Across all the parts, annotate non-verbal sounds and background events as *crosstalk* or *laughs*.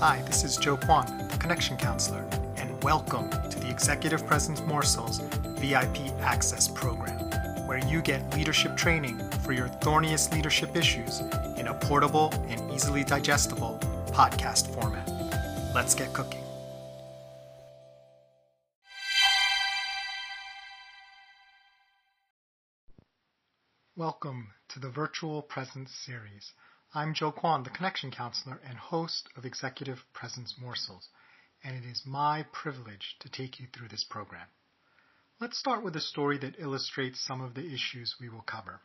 Hi, this is Joe Kwan, the Connection Counselor, and welcome to the Executive Presence Morsels VIP Access Program, where you get leadership training for your thorniest leadership issues in a portable and easily digestible podcast format. Let's get cooking. Welcome to the Virtual Presence Series. I'm Joe Kwan, the Connection Counselor and host of Executive Presence Morsels, and it is my privilege to take you through this program. Let's start with a story that illustrates some of the issues we will cover.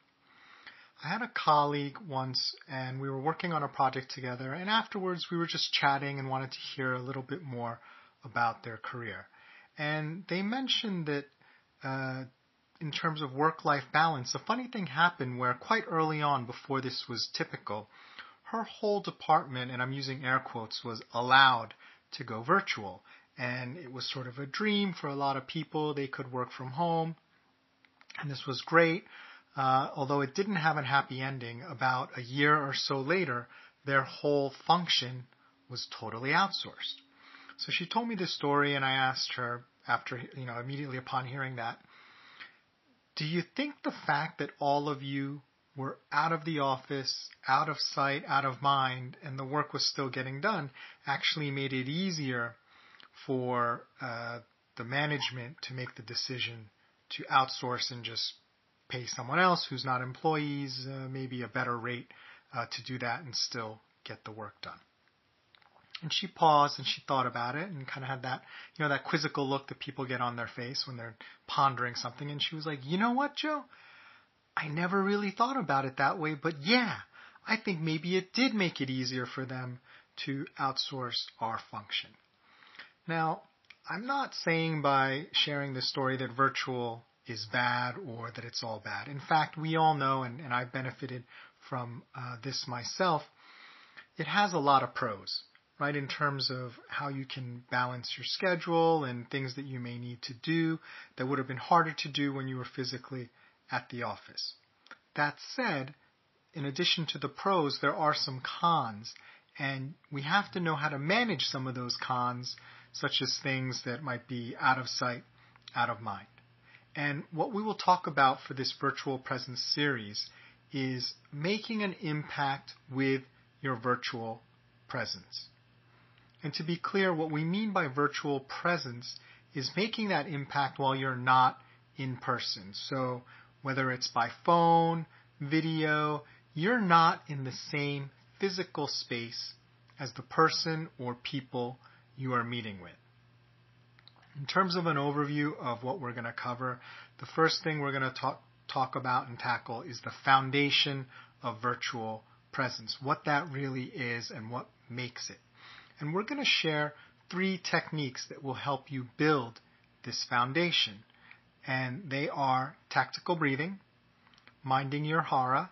I had a colleague once, and we were working on a project together, and afterwards we were just chatting and wanted to hear a little bit more about their career. And they mentioned that uh, in terms of work life balance, a funny thing happened where quite early on, before this was typical, her whole department, and I'm using air quotes, was allowed to go virtual. And it was sort of a dream for a lot of people. They could work from home. And this was great. Uh, although it didn't have a happy ending, about a year or so later, their whole function was totally outsourced. So she told me this story, and I asked her after, you know, immediately upon hearing that, do you think the fact that all of you were out of the office, out of sight, out of mind, and the work was still getting done actually made it easier for uh, the management to make the decision to outsource and just pay someone else who's not employees uh, maybe a better rate uh, to do that and still get the work done. And she paused and she thought about it and kind of had that, you know, that quizzical look that people get on their face when they're pondering something. And she was like, you know what, Joe? I never really thought about it that way, but yeah, I think maybe it did make it easier for them to outsource our function. Now, I'm not saying by sharing this story that virtual is bad or that it's all bad. In fact, we all know, and, and I've benefited from uh, this myself, it has a lot of pros right? In terms of how you can balance your schedule and things that you may need to do that would have been harder to do when you were physically at the office. That said, in addition to the pros, there are some cons, and we have to know how to manage some of those cons, such as things that might be out of sight, out of mind. And what we will talk about for this virtual presence series is making an impact with your virtual presence. And to be clear, what we mean by virtual presence is making that impact while you're not in person. So whether it's by phone, video, you're not in the same physical space as the person or people you are meeting with. In terms of an overview of what we're going to cover, the first thing we're going to talk, talk about and tackle is the foundation of virtual presence, what that really is and what makes it and we're going to share three techniques that will help you build this foundation. And they are tactical breathing, minding your hara,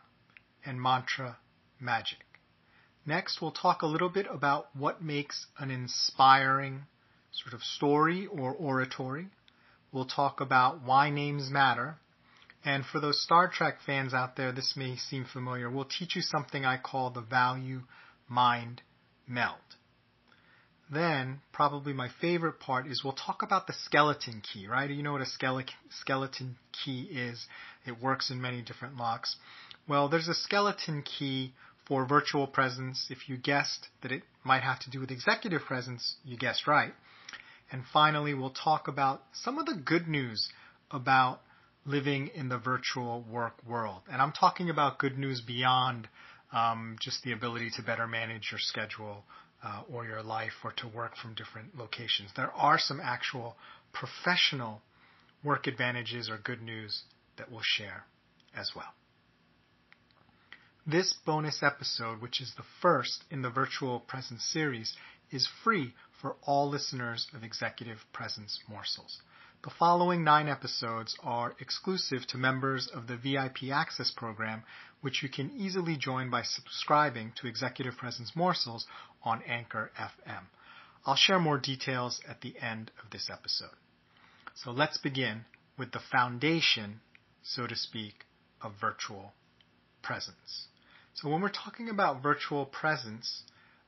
and mantra magic. Next, we'll talk a little bit about what makes an inspiring sort of story or oratory. We'll talk about why names matter. And for those Star Trek fans out there, this may seem familiar. We'll teach you something I call the value mind meld. Then, probably my favorite part is we'll talk about the skeleton key, right? You know what a skeleton key is. It works in many different locks. Well, there's a skeleton key for virtual presence. If you guessed that it might have to do with executive presence, you guessed right. And finally, we'll talk about some of the good news about living in the virtual work world. And I'm talking about good news beyond um, just the ability to better manage your schedule Uh, or your life or to work from different locations. There are some actual professional work advantages or good news that we'll share as well. This bonus episode, which is the first in the virtual presence series, is free for all listeners of Executive Presence Morsels. The following nine episodes are exclusive to members of the VIP Access Program, which you can easily join by subscribing to Executive Presence Morsels on Anchor FM. I'll share more details at the end of this episode. So let's begin with the foundation, so to speak, of virtual presence. So when we're talking about virtual presence,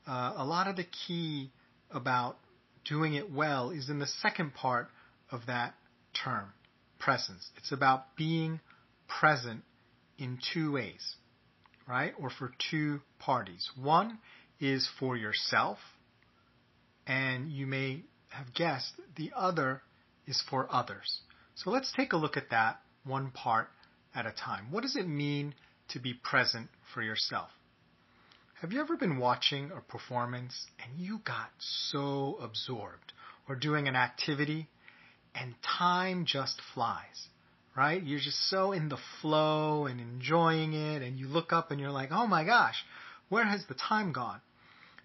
uh, a lot of the key about doing it well is in the second part of that term, presence. It's about being present in two ways, right? Or for two parties. One is for yourself, and you may have guessed the other is for others. So let's take a look at that one part at a time. What does it mean to be present for yourself? Have you ever been watching a performance and you got so absorbed or doing an activity and time just flies, right? You're just so in the flow and enjoying it and you look up and you're like, oh my gosh, where has the time gone?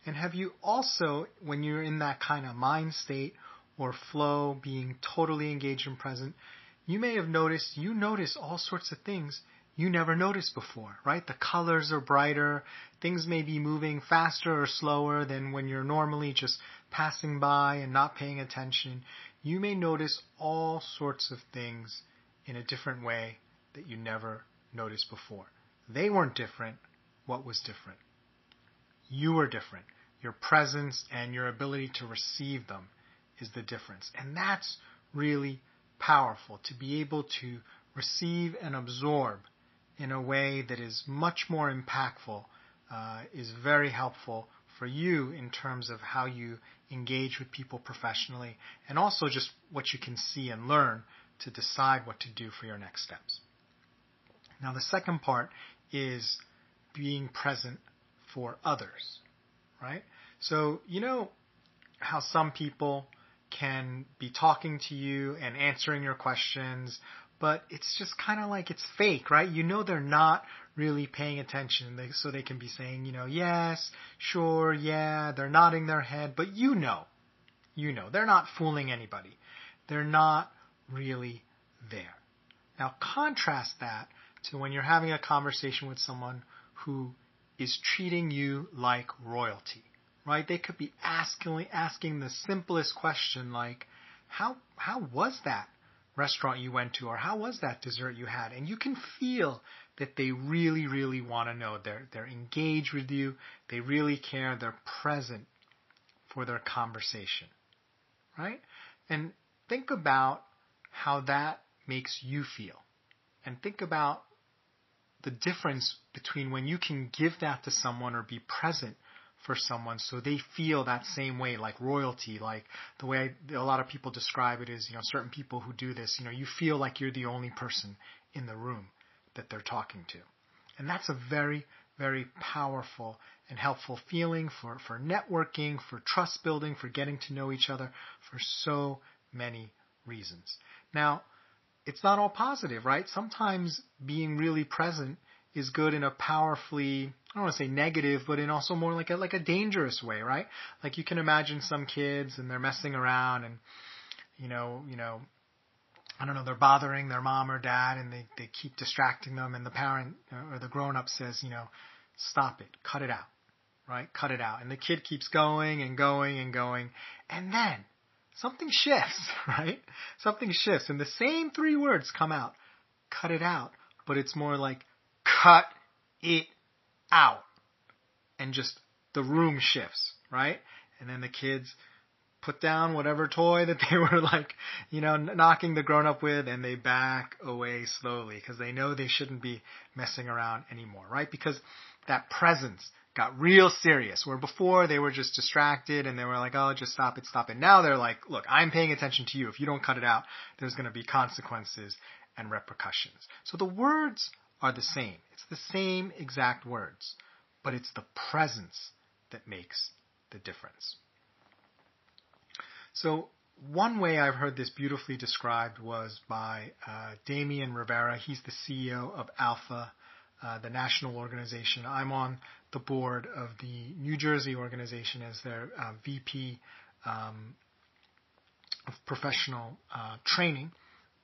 And have you also, when you're in that kind of mind state or flow, being totally engaged and present, you may have noticed, you notice all sorts of things you never noticed before, right? The colors are brighter, things may be moving faster or slower than when you're normally just passing by and not paying attention. You may notice all sorts of things in a different way that you never noticed before. They weren't different. What was different? You were different. Your presence and your ability to receive them is the difference. And that's really powerful to be able to receive and absorb in a way that is much more impactful uh, is very helpful for you in terms of how you engage with people professionally and also just what you can see and learn to decide what to do for your next steps. Now, the second part is being present for others, right? So, you know how some people can be talking to you and answering your questions, but it's just kind of like it's fake, right? You know they're not really paying attention, they, so they can be saying, you know, yes, sure, yeah, they're nodding their head, but you know, you know, they're not fooling anybody. They're not really there. Now contrast that to when you're having a conversation with someone who is treating you like royalty, right? They could be asking asking the simplest question like, how how was that? Restaurant you went to or how was that dessert you had? And you can feel that they really really want to know. They're they're engaged with you. They really care. They're present for their conversation right? And think about how that makes you feel. And think about the difference between when you can give that to someone or be present for someone. So they feel that same way like royalty like the way I, a lot of people describe it is you know certain people who do this you know you feel like you're the only person in the room that they're talking to. And that's a very very powerful and helpful feeling for for networking for trust building for getting to know each other for so many reasons. Now it's not all positive right? Sometimes being really present is good in a powerfully I don't want to say negative, but in also more like a like a dangerous way, right? Like you can imagine some kids and they're messing around and you know, you know, I don't know, they're bothering their mom or dad and they they keep distracting them and the parent uh, or the grown up says, you know, stop it, cut it out. Right? Cut it out. And the kid keeps going and going and going and then something shifts, *laughs* right? Something shifts and the same three words come out. Cut it out. But it's more like cut it out. And just the room shifts, right? And then the kids put down whatever toy that *laughs* they were like, you know, knocking the grown up with and they back away slowly because they know they shouldn't be messing around anymore, right? Because that presence got real serious where before they were just distracted and they were like, oh, just stop it, stop it. Now they're like, look, I'm paying attention to you. If you don't cut it out, there's going to be consequences and repercussions. So the words are the same. It's the same exact words, but it's the presence that makes the difference. So one way I've heard this beautifully described was by uh, Damian Rivera. He's the CEO of ALPFA, uh, the national organization. I'm on the board of the New Jersey organization as their uh, VP um, of professional uh, training.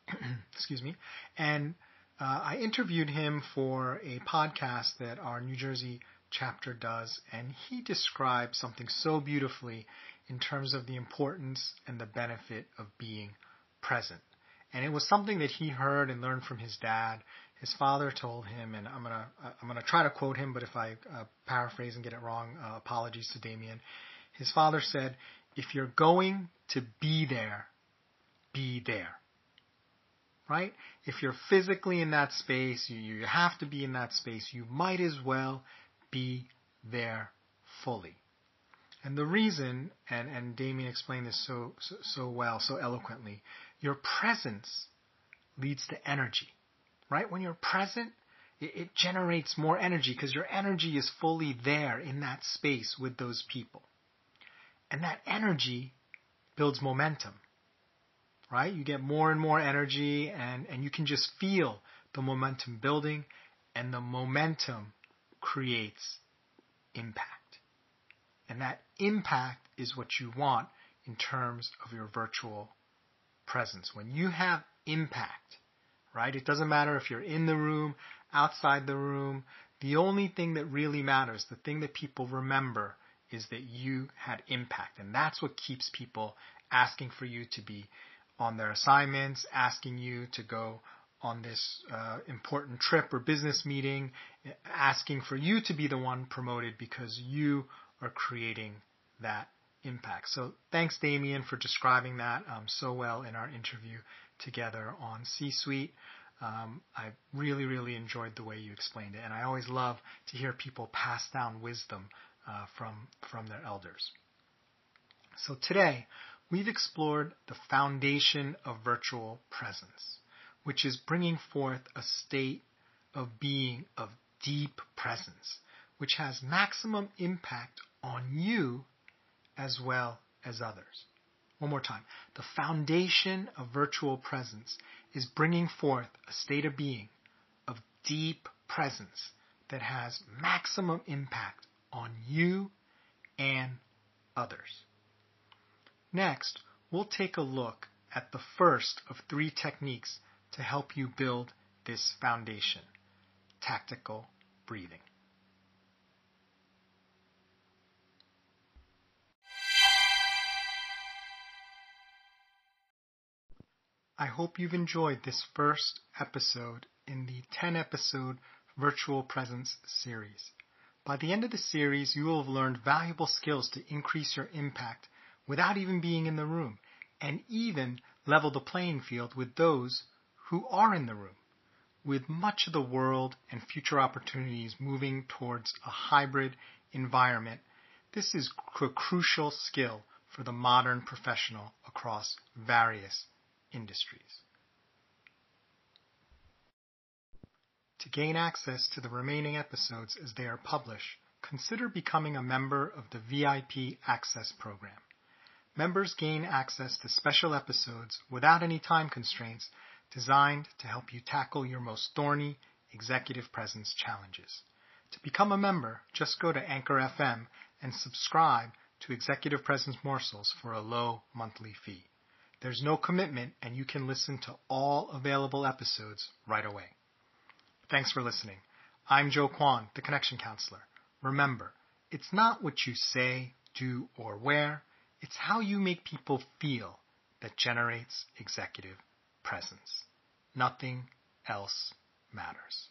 *clears throat* Excuse me. And uh, I interviewed him for a podcast that our New Jersey chapter does, and he described something so beautifully in terms of the importance and the benefit of being present. And it was something that he heard and learned from his dad. his father told him, and I'm gonna I'm gonna try to quote him, but if I uh, paraphrase and get it wrong, uh, apologies to Damian. His father said, "If you're going to be there, be there." Right? If you're physically in that space, you, have to be in that space. You might as well be there fully. And the reason, and, and Damian explained this so, so, so well, so eloquently, your presence leads to energy right? When you're present, it, it generates more energy because your energy is fully there in that space with those people. And that energy builds momentum, right? You get more and more energy and, and you can just feel the momentum building and the momentum creates impact. And that impact is what you want in terms of your virtual presence. When you have impact, right? It doesn't matter if you're in the room, outside the room. The only thing that really matters, the thing that people remember, is that you had impact. And that's what keeps people asking for you to be on their assignments, asking you to go on this uh, important trip or business meeting, asking for you to be the one promoted because you are creating that impact. So thanks, Damian, for describing that um, so well in our interview together on C Suite. Um, I really, really enjoyed the way you explained it, and I always love to hear people pass down wisdom uh, from from their elders. So today we've explored the foundation of virtual presence, which is bringing forth a state of being of deep presence, which has maximum impact on you as well as others. One more time. The foundation of virtual presence is bringing forth a state of being of deep presence that has maximum impact on you and others. Next, we'll take a look at the first of three techniques to help you build this foundation tactical breathing. I hope you've enjoyed this first episode in the 10 episode Virtual Presence series. By the end of the series, you will have learned valuable skills to increase your impact without even being in the room, and even level the playing field with those who are in the room. With much of the world and future opportunities moving towards a hybrid environment, this is a crucial skill for the modern professional across various industries. To gain access to the remaining episodes as they are published, consider becoming a member of the VIP Access Program. Members gain access to special episodes without any time constraints designed to help you tackle your most thorny executive presence challenges. To become a member, just go to Anchor FM and subscribe to Executive Presence Morsels for a low monthly fee. There's no commitment, and you can listen to all available episodes right away. Thanks for listening. I'm Joe Kwan, the Connection Counselor. Remember, it's not what you say, do, or wear, it's how you make people feel that generates executive presence. Nothing else matters.